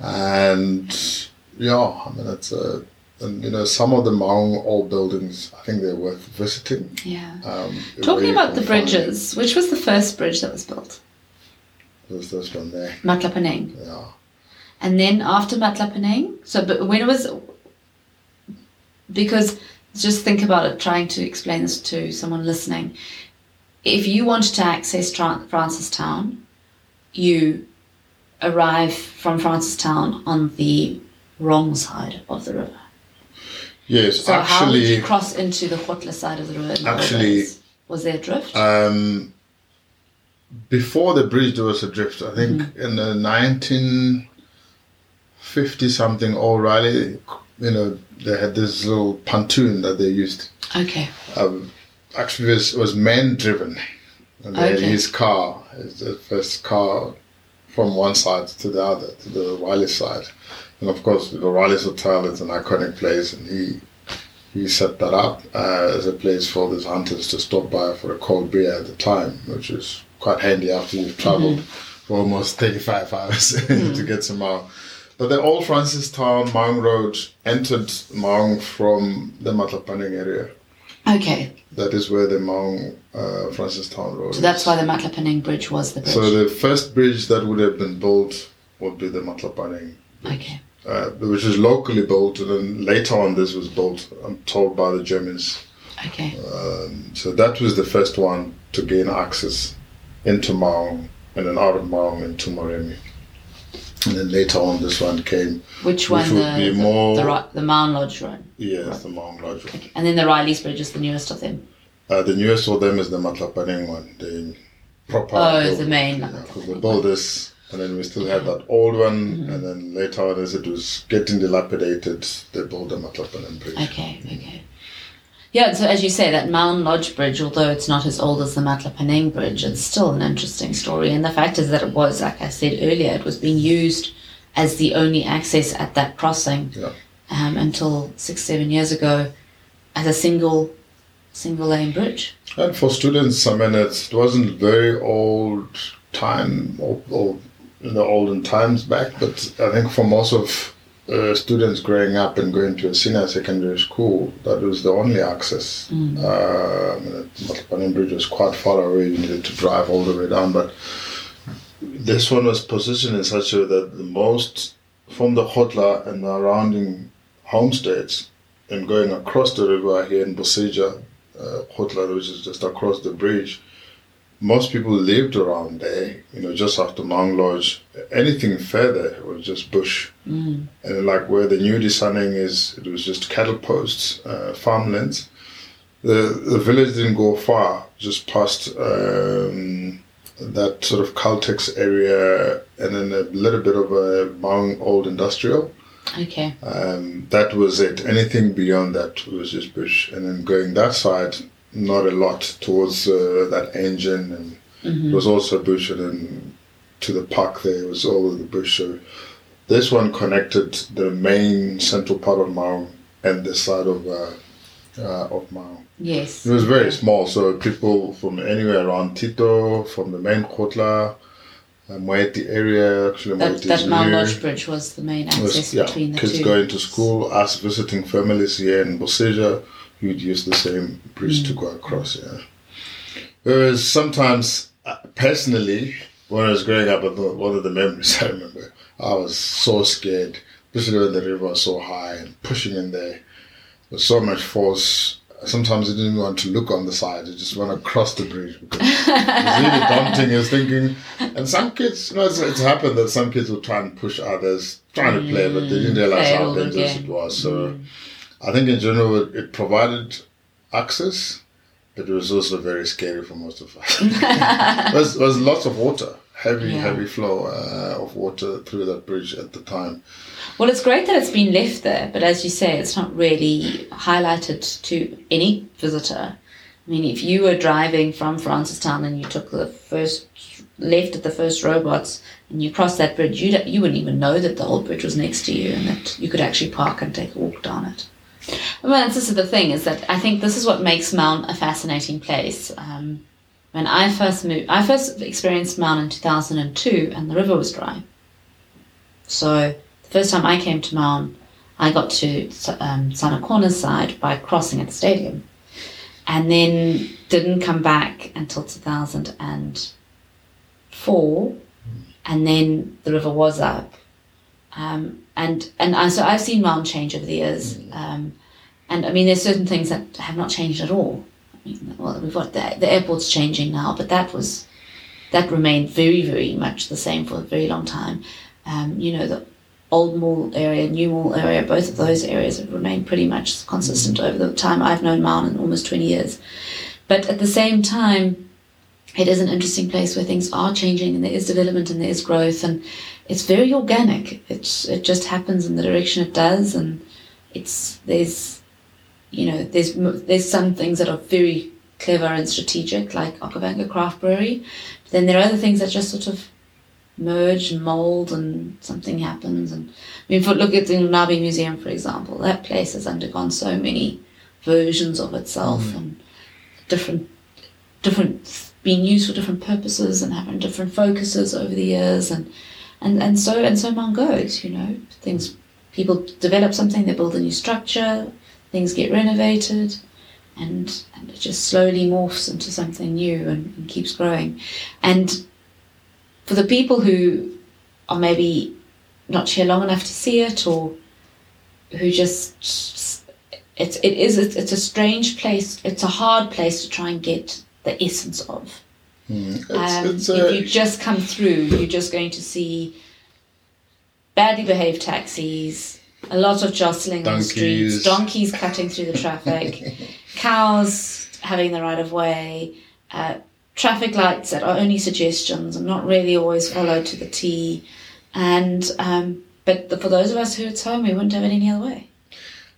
and yeah, I mean it's a and you know some of the Maun old buildings I think they're worth visiting. Yeah. Um, Talking about the bridges, which was the first bridge that was built? There's this one there. Matlapaneng. Yeah, And then after Matlapaneng, so but when it was, because just think about it, trying to explain this to someone listening. If you wanted to access Tran- Francistown, you arrive from Francistown on the wrong side of the river. yes, So how did actually, you cross into the Kgotla side of the river? Actually- was there a drift? um, before the bridge there was a drift. I think Mm-hmm. in the 1950 something O'Reilly, you know, they had this little pontoon that they used. okay. um, actually it was, was man driven. And they had his car, his the first car from one side to the other, to the Riley side. And of course, the Riley's Hotel is an iconic place, and he he set that up uh, as a place for these hunters to stop by for a cold beer at the time, which is quite handy after you've traveled for almost 35 hours to get to Maun. But the old Francistown Maun Road entered Maun from the Matlapaneng area. Okay. That is where the Maun uh, Francistown Road. So that's is. why the Matlapaneng bridge was the bridge. So the first bridge that would have been built would be the Matlapaneng, okay. uh, which is locally built, and then later on this was built, I'm told, by the Germans. Okay. Um, so that was the first one to gain access into Maun and then out of Maun into Moremi. And then later on, this one came. Which one? would the, be the, more- the, the Maun Lodge one. Yes, the Maun Lodge. one. And then the Riley's Bridge is the newest of them. Uh, the newest of them is the Matlapaneng one, the proper. Oh, build- the main Yeah, because they built this, and then we still had that old one, and then later on, as it was getting dilapidated, they built the Matlapaneng bridge. Okay, okay. Yeah, so as you say, that Maun Lodge Bridge, although it's not as old as the Matlapaneng Bridge, it's still an interesting story. And the fact is that it was, like I said earlier, it was being used as the only access at that crossing Yeah. um, until six, seven years ago as a single single lane bridge. And for students, I mean, it wasn't very old time or, or in the olden times back, but I think for most of uh, students growing up and going to a senior secondary school, that was the only access. Uh, I mean, Bridge was quite far away, you needed to drive all the way down, but this one was positioned in such a way that the most from the Kgotla and the surrounding homesteads and going across the river here in Boseja, uh, Kgotla, which is just across the bridge, most people lived around there, you know, just after Maun Lodge. Anything further was just bush. Mm. And like where the new designing is, it was just cattle posts, uh, farmlands. The, the village didn't go far, just past um, that sort of Caltex area and then a little bit of a Maun Old Industrial. Okay. Um, that was it. Anything beyond that was just bush. And then going that side, not a lot towards uh, that engine. And it was also bush. And to the park there was all of the bush. So this one connected the main central part of Maun and the side of uh, uh, of Maun. Yes. It was very small, so people from anywhere around Tito, from the main Kgotla, uh, Moeti area. Actually, That, Moeti that Maun new. Lodge Bridge was the main access was, yeah, between the kids two. going to school, us visiting families here in Boseja, you'd use the same bridge Mm. to go across. Yeah. Whereas sometimes, uh, personally, when I was growing up, one of the memories I remember, I was so scared, especially when the river was so high and pushing in there with so much force. Sometimes I didn't want to look on the side. I just want to cross the bridge because it's really daunting. I was thinking, and some kids, you know, it's, it's happened that some kids would try and push others, trying to play, but they didn't realize how dangerous it was. So I think in general, it, it provided access, but it was also very scary for most of us. there was, was lots of water, heavy, Yeah. heavy flow uh, of water through that bridge at the time. Well, it's great that it's been left there, but as you say, it's not really highlighted to any visitor. I mean, if you were driving from Francistown and you took the first left at the first robots and you crossed that bridge, you you wouldn't even know that the old bridge was next to you and that you could actually park and take a walk down it. Well, this is the thing is that I think this is what makes Maun a fascinating place. Um, when I first moved, I first experienced Maun in two thousand and two, and the river was dry. So the first time I came to Maun, I got to um, Corner's side by crossing at the stadium, and then didn't come back until two thousand and four, and then the river was up, um, and and I, so I've seen Maun change over the years, um, and I mean there's certain things that have not changed at all. I mean, well, we've got the, the airport's changing now, but that was that remained very very much the same for a very long time. Um, you know the old mall area, new mall area, both of those areas have remained pretty much consistent over the time I've known Maun in almost 20 years. But at the same time, it is an interesting place where things are changing and there is development and there is growth and it's very organic. It's, it just happens in the direction it does and it's, there's, you know, there's, there's some things that are very clever and strategic like Okavango Craft Brewery. But then there are other things that just sort of merge and mold and something happens and I mean for look at the Nhabe Museum for example that place has undergone so many versions of itself mm. and different different being used for different purposes and having different focuses over the years and and, and so and so on goes you know. Things people develop something they build a new structure things get renovated and, and it just slowly morphs into something new and, and keeps growing. And for the people who are maybe not here long enough to see it or who just it's it is it's, it's a strange place it's a hard place to try and get the essence of Mm. It's, um, it's, if you just come through you're just going to see badly behaved taxis a lot of jostling on the streets Donkeys. donkeys cutting through the traffic cows having the right of way uh, traffic lights that are only suggestions and not really always followed to the T. And um, but the, for those of us who it's home, we wouldn't have it any other way.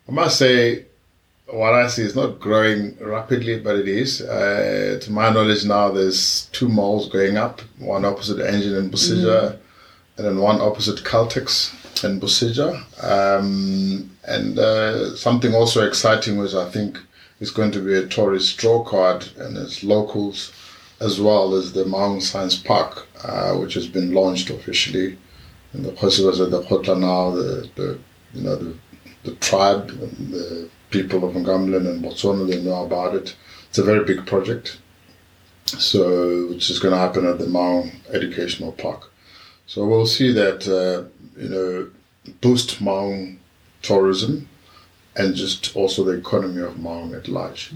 I must say, what I see is not growing rapidly, but it is. Uh, to my knowledge now, there's two malls going up, one opposite Engen and Boseja, and then one opposite Caltex and Boseja. Um, and uh, something also exciting was, I think, is going to be a tourist draw card, and it's locals as well as the Maun Science Park, uh, which has been launched officially. And the was at the Kgotla now, the, the you know the the tribe, the people of Ngamiland and Botswana, they know about it. It's a very big project, so which is going to happen at the Maun Educational Park. So we'll see that uh, you know boost Maun tourism and just also the economy of Maun at large.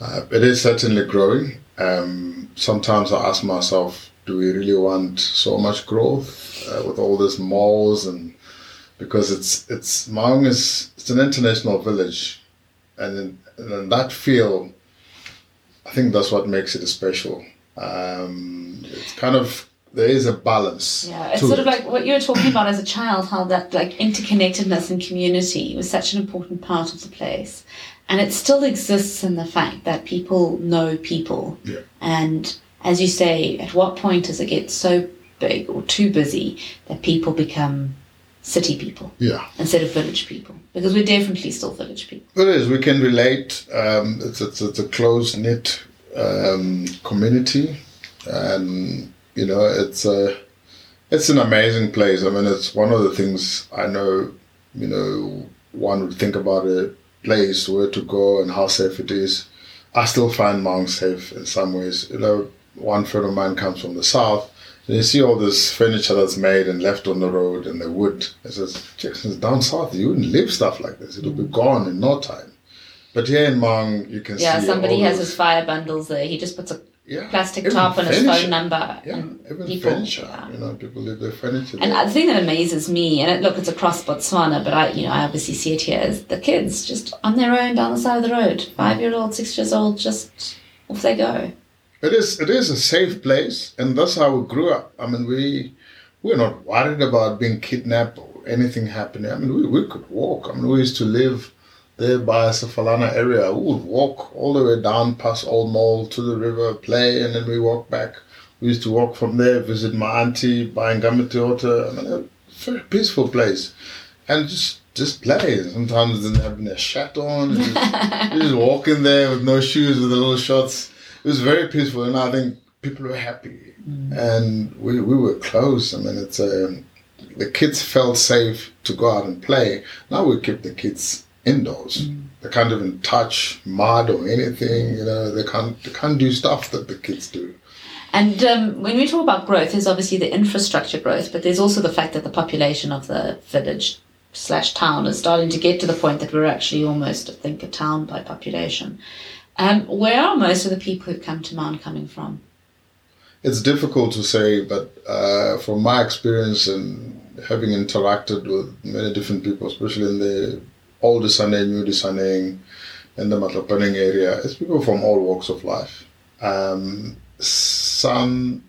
Uh, it is certainly growing. Um, sometimes I ask myself, do we really want so much growth uh, with all these malls and because it's it's Maun is it's an international village, and in, and in that feel, I think that's what makes it special. Um, it's kind of there is a balance. Yeah, it's sort of like what you were talking about as a child, how that like interconnectedness and community was such an important part of the place, and it still exists in the fact that people know people. Yeah. And as you say, at what point does it get so big or too busy that people become city people yeah. instead of village people? Because we're definitely still village people. It is. We can relate. Um, it's, it's it's a close knit um, community, and you know it's a It's an amazing place. I mean, it's one of the things I know, you know, one would think about a place where to go and how safe it is. I still find Maun safe in some ways. You know, one friend of mine comes from the south. And you see all this furniture that's made and left on the road and the wood. It says, Jackson's down south. You wouldn't leave stuff like this. It'll be gone in no time. But here in Maun, you can Yeah, see. somebody has his fire bundles there. He just puts a yeah, plastic top and his phone number. Yeah, and even people, furniture. yeah. You know, people leave their furniture. And there. the thing that amazes me, and it, look, it's across Botswana, but I, you know, I obviously see it here, is the kids just on their own down the side of the road, five year old, six years old, just off they go. It is it is a safe place, and that's how we grew up. I mean, we we're not worried about being kidnapped or anything happening. I mean, we, we could walk. I mean, we used to live there by Sefalana area. We would walk all the way down past Old Mall to the river, play, and then we walk back. We used to walk from there, visit my auntie, buy Ngamatiota. I mean, a very peaceful place, and just just play. Sometimes then having a shirt on, just, just walk in there with no shoes, with the little shorts. It was very peaceful, and I think people were happy, and we, we were close. I mean, it's um, the kids felt safe to go out and play. Now we keep the kids indoors. They can't even touch mud or anything. You know, they can't they can't do stuff that the kids do. And um, when we talk about growth, there's obviously the infrastructure growth, but there's also the fact that the population of the village slash town is starting to get to the point that we're actually almost, I think, a town by population. Um, where are most of the people who come to Maun coming from? It's difficult to say, but uh, from my experience and having interacted with many different people, especially in the old Disaneng, new Disaneng, and the Matlapaneng area, it's people from all walks of life. Um, some,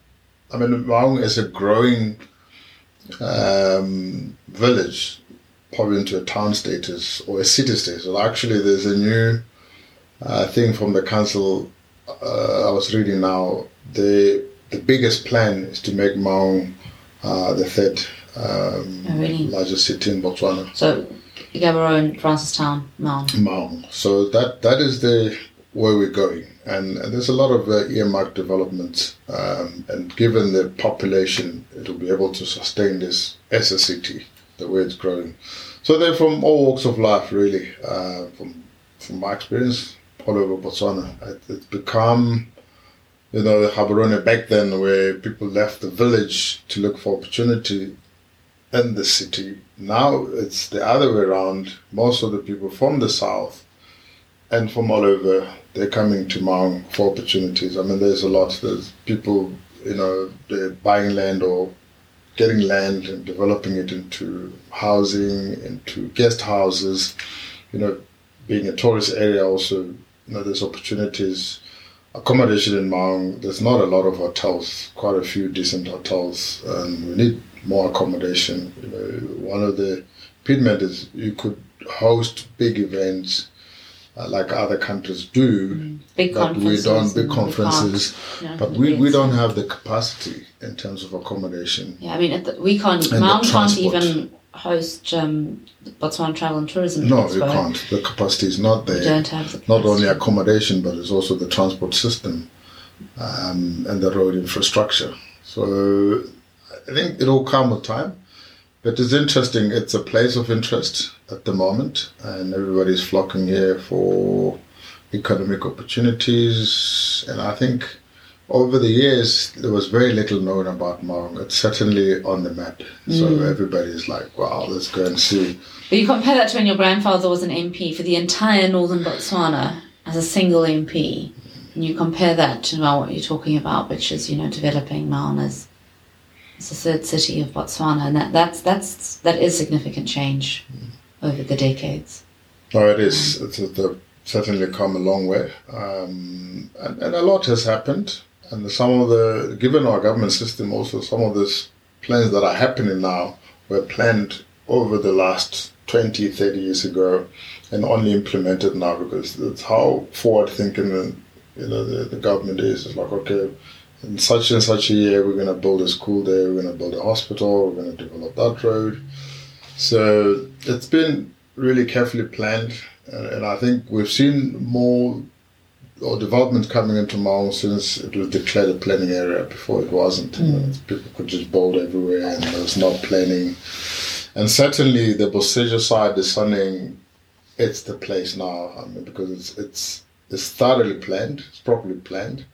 I mean, Maun is a growing um, village, probably into a town status or a city status. Actually, there's a new uh, thing from the council uh, I was reading now. The the biggest plan is to make Maun uh, the third um, Oh, really? largest city in Botswana. So, Gaborone, Francistown, Maun. Maun. So that that is the where we're going, and, and there's a lot of uh, earmarked development. Um, and given the population, it'll be able to sustain this as a city the way it's growing. So they're from all walks of life, really. Uh, from from my experience, all over Botswana, it, it's become. You know, the Gaborone back then, where people left the village to look for opportunity in the city. Now it's the other way around. Most of the people from the south and from all over, they're coming to Maun for opportunities. I mean, there's a lot. There's people, you know, they're buying land or getting land and developing it into housing, into guest houses. You know, being a tourist area, also, you know, there's opportunities. Accommodation in Maun, there's not a lot of hotels, quite a few decent hotels, and we need more accommodation. You know, one of the impediment is you could host big events uh, like other countries do, Big but we conferences. don't big we conferences. can't, you But we, we don't have the capacity in terms of accommodation. Yeah, I mean, at the, we can't, Maun can't even host um, Botswana Travel and Tourism No, Expo. you can't. The capacity is not there. don't have the Not only accommodation, but it's also the transport system um, and the road infrastructure. So I think it'll come with time. But it's interesting. It's a place of interest at the moment, and everybody's flocking here for economic opportunities. And I think over the years, there was very little known about Maun. It's certainly on the map. So everybody's like, wow, let's go and see. But you compare that to when your grandfather was an MP for the entire northern Botswana as a single MP, and you compare that to now what you're talking about, which is you know developing Maun as, as the third city of Botswana, and that that's that's that is significant change over the decades. No, it is. It's, it's certainly come a long way, um, and, and a lot has happened. And some of the, given our government system, also some of these plans that are happening now were planned over the last 20, 30 years ago, and only implemented now because that's how forward thinking the, you know the, the government is. It's like okay, in such and such a year we're going to build a school there, we're going to build a hospital, we're going to develop that road. So it's been really carefully planned, and, and I think we've seen more or development coming into Maun since it was declared a planning area. Before it wasn't. You know, mm. people could just bolt everywhere, and there was no planning. And certainly the Boseja side is something. It's the place now. I mean, because it's it's it's thoroughly planned. It's properly planned.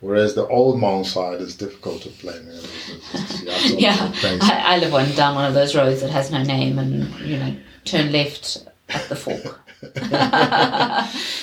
Whereas the old Maun side is difficult to plan. You it's- it's the Yeah, of the place. I, I live one down one of those roads that has no name, and you know, turn left at the fork.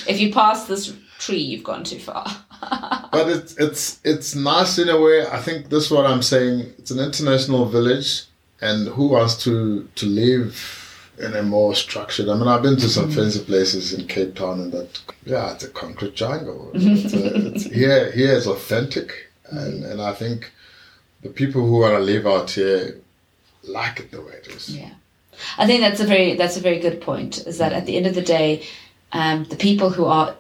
if you pass this tree, you've gone too far. but it's it's it's nice in a way. I think this is what I'm saying. It's an international village, and who wants to to live in a more structured? I mean, I've been to some fancy places in Cape Town, and that yeah, it's a concrete jungle. It's a, it's, here here is authentic, and and I think the people who want to live out here like it the way it is. Yeah, I think that's a very that's a very good point. Is that at the end of the day, um, the people who are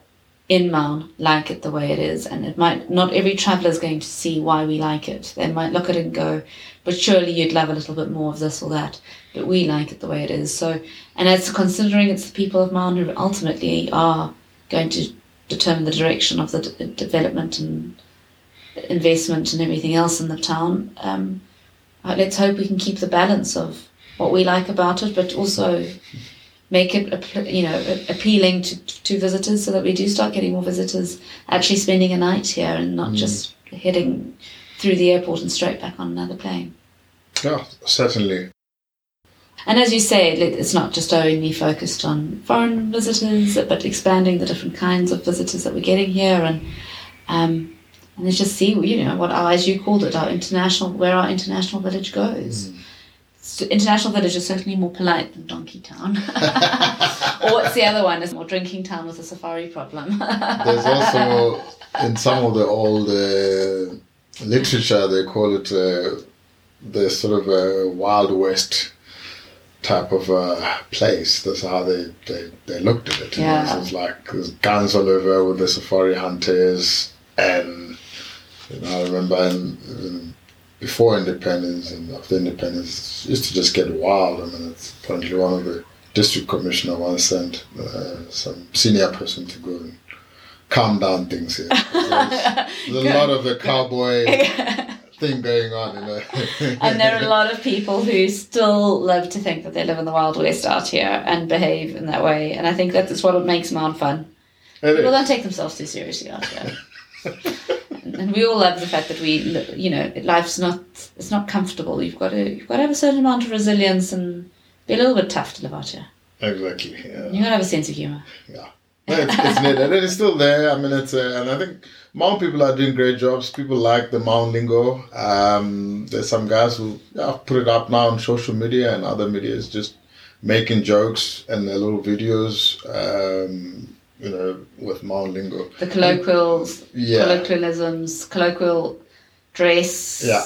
in Maun like it the way it is, and it might not every traveller is going to see why we like it. They might look at it and go, "But surely you'd love a little bit more of this or that." But we like it the way it is. So, and as considering it's the people of Maun who ultimately are going to determine the direction of the development and investment and everything else in the town. Um, uh, let's hope we can keep the balance of what we like about it, but also make it you know appealing to, to visitors, so that we do start getting more visitors actually spending a night here and not just heading through the airport and straight back on another plane. Yeah, certainly. And as you say, it's not just only focused on foreign visitors, but expanding the different kinds of visitors that we're getting here, and um, and just see, you know, what our, as you called it, our international, where our international village goes. So international village is certainly more polite than Donkey Town, or what's the other one? Is more drinking town with a safari problem. There's also in some of the old uh, literature they call it uh, the sort of a wild west type of uh, place. That's how they, they, they looked at it. you know. Yeah. So it's like there's guns all over with the safari hunters and you know I remember in, in before independence and after independence used to just get wild. I mean it's apparently one of the district commissioner once sent uh, some senior person to go and calm down things here. There's, there's a lot of the cowboy thing going on, you know. and there are a lot of people who still love to think that they live in the Wild West out here and behave in that way. And I think that is what makes Maun fun. It People is. don't take themselves too seriously out here. And we all love the fact that we, you know, life's not it's not comfortable. You've got to you've got to have a certain amount of resilience and be a little bit tough to live out here. Exactly. Yeah. You got to have a sense of humor. Yeah. No, it's, it's needed. And it's still there. I mean, it's uh, and I think Maun people are doing great jobs. People like the Maun lingo. Um, there's some guys who yeah, put it up now on social media and other media is just making jokes and their little videos. Um, you know, with Maun lingo. The colloquials, Yeah. colloquialisms, colloquial dress. Yeah.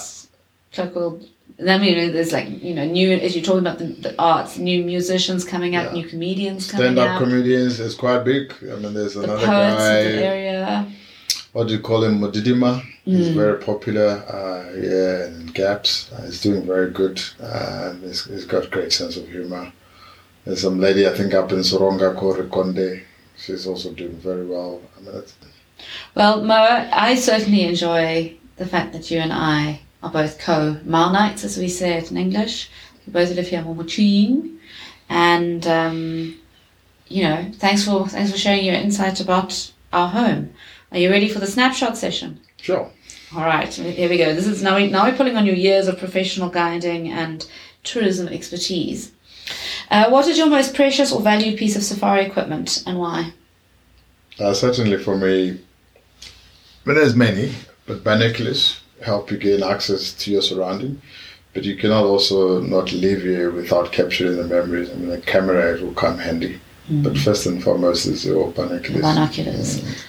Colloquial. Then you know, there's like you know new as you're talking about the, the arts, new musicians coming up, Yeah. new comedians coming out. Stand up up, comedians is quite big. I mean, there's the another poets of the guy. area. what do you call him, Modidima. He's Mm. very popular, uh, yeah, in Gabs. Uh, he's doing very good, uh, he's, he's got great sense of humor. There's some lady, I think, up in Seronga called Rekonde. She's also doing very well. I mean, Well, Moa, I certainly enjoy the fact that you and I are both co Maonites, as we say it in English. We both live here in Momochuing. And, um, you know, thanks for, thanks for sharing your insight about our home. Are you ready for the snapshot session? sure. All right, here we go. This is now, we, now we're pulling on your years of professional guiding and tourism expertise. Uh, what is your most precious or valued piece of safari equipment and why? Uh, certainly for me, well, there's many, but binoculars help you gain access to your surrounding. But you cannot also not live here without capturing the memories. I mean, a camera it will come handy. But first and foremost is your binoculars. Binoculars.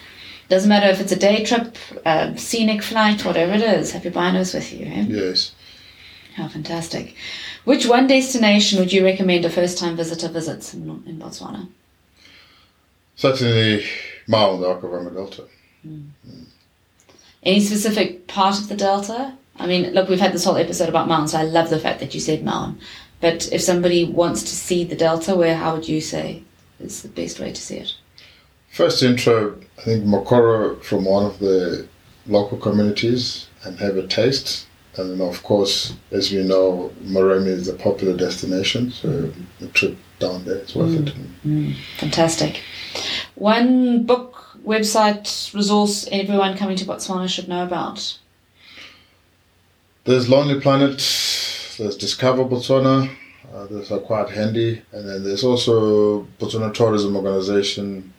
Doesn't matter if it's a day trip, a scenic flight, whatever it is, have your binos with you. Eh? Yes. How fantastic. Which one destination would you recommend a first time visitor visits in, in Botswana? Certainly, Maun, the Okavango Delta. Hmm. Any specific part of the Delta? I mean, look, we've had this whole episode about Maun, so I love the fact that you said Maun. But if somebody wants to see the Delta, where how would you say is the best way to see it? First intro, I think Mokoro from one of the local communities and have a taste. And of course, as we know, Moremi is a popular destination, so a trip down there is worth it. Mm, fantastic. One book, website, resource everyone coming to Botswana should know about. There's Lonely Planet, there's Discover Botswana, uh, those are quite handy. And then there's also Botswana Tourism Organization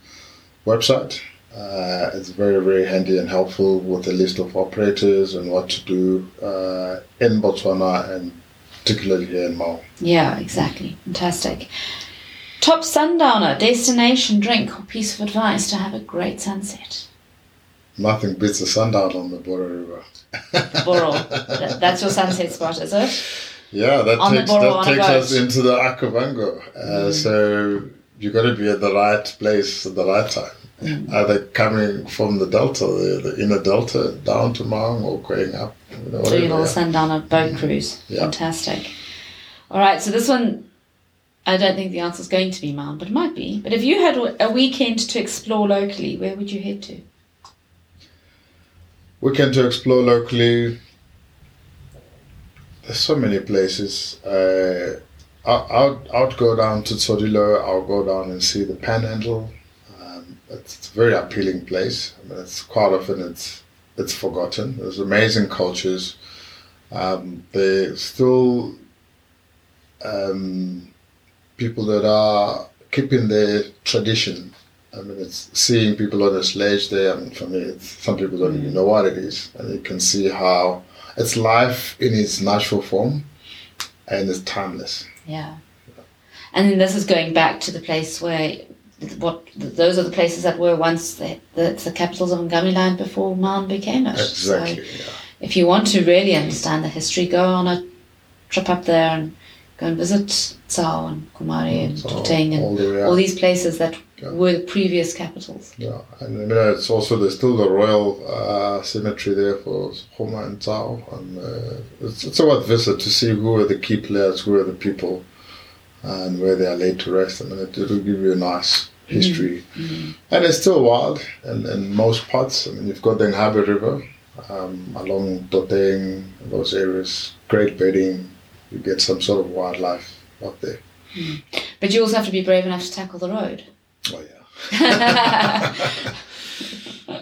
website. Uh, it's very, very handy and helpful with a list of operators and what to do uh, in Botswana and particularly here in Maun. Yeah, exactly. Fantastic. Top sundowner, destination, drink, or piece of advice to have a great sunset. Nothing beats a sundown on the Boro River. Boro. That's your sunset spot, is it? Yeah, that On takes, Boro that takes us into the Okavango. Uh, So you've got to be at the right place at the right time. Either coming from the delta, the, the inner delta, down to Maun or going up. You know, Doing a whatever, little yeah. sundowner boat cruise. Yeah. Fantastic. All right, so this one, I don't think the answer is going to be mine, but it might be. But if you had a weekend to explore locally, where would you head to? Weekend to explore locally. There's so many places. Uh, I, I'll, I'll go down to Tsodilo. I'll go down and see the Panhandle. It's, a very appealing place. I mean, it's quite often it's it's forgotten. There's amazing cultures. Um, there's still um, people that are keeping their tradition. I mean, it's seeing people on a sledge there. I mean, for me, some people don't even know what it is, and you can see how it's life in its natural form, and it's timeless. Yeah. And this is going back to the place where what those are the places that were once the, the, the capitals of Ngamiland before Maun became it. Exactly. So yeah. if you want to really understand the history, go on a trip up there and go and visit Tsau and Kumari and Toteng and all the all these places that Yeah. were the previous capitals. Yeah, and you know, it's also there's still the royal uh, cemetery there for Homa and Tsau, and uh, it's, it's a worth visit to see who are the key players, who are the people, and where they are laid to rest. I mean, it, it'll give you a nice history, and it's still wild in, in most parts. I mean, you've got the Nhabe River um, along Toteng, those areas, great bedding. You get some sort of wildlife up there. But you also have to be brave enough to tackle the road. Oh yeah.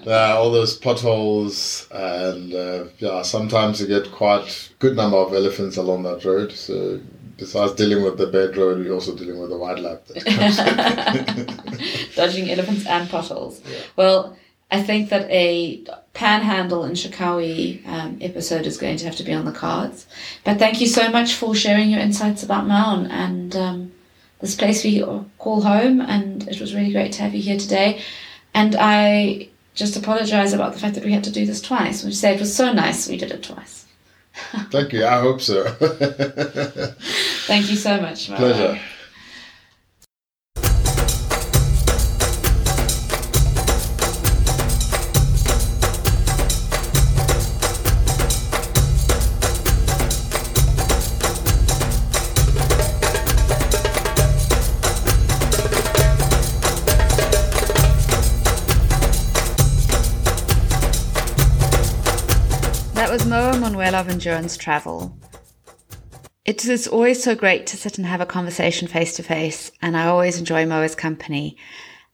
Uh, all those potholes and uh, yeah, sometimes you get quite good number of elephants along that road. So besides dealing with the bad road, you're also dealing with the wildlife. That comes. Dodging elephants and potholes. Well, I think that a panhandle in Shakawe um, episode is going to have to be on the cards. But thank you so much for sharing your insights about Maun and um, this place we call home. And it was really great to have you here today. And I just apologize about the fact that we had to do this twice. We say it was so nice we did it twice. Thank you. I hope so. Thank you so much. Mara. Pleasure. Was Moa Manuel of Endurance Travel. It is always so great to sit and have a conversation face to face, and I always enjoy Moa's company.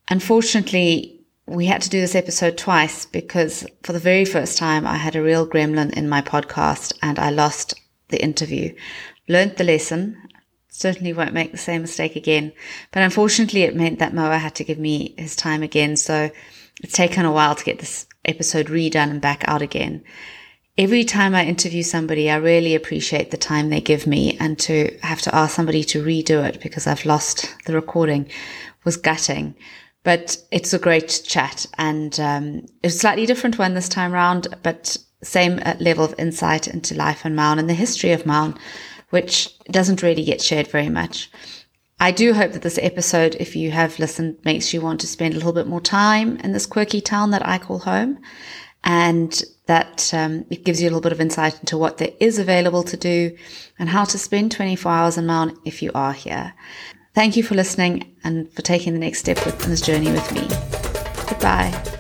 Unfortunately, we had to do this episode twice because for the very first time I had a real gremlin in my podcast and I lost the interview. Learned the lesson. Certainly won't make the same mistake again. But unfortunately, it meant that Moa had to give me his time again. So it's taken a while to get this episode redone and back out again every time I interview somebody, I really appreciate the time they give me and to have to ask somebody to redo it because I've lost the recording was gutting. But it's a great chat and um, it's a slightly different one this time round, but same uh, level of insight into life in Maun and the history of Maun, which doesn't really get shared very much. I do hope that this episode, if you have listened, makes you want to spend a little bit more time in this quirky town that I call home and that um, it gives you a little bit of insight into what there is available to do and how to spend 24 hours in Maun if you are here. Thank you for listening and for taking the next step in this journey with me. Goodbye.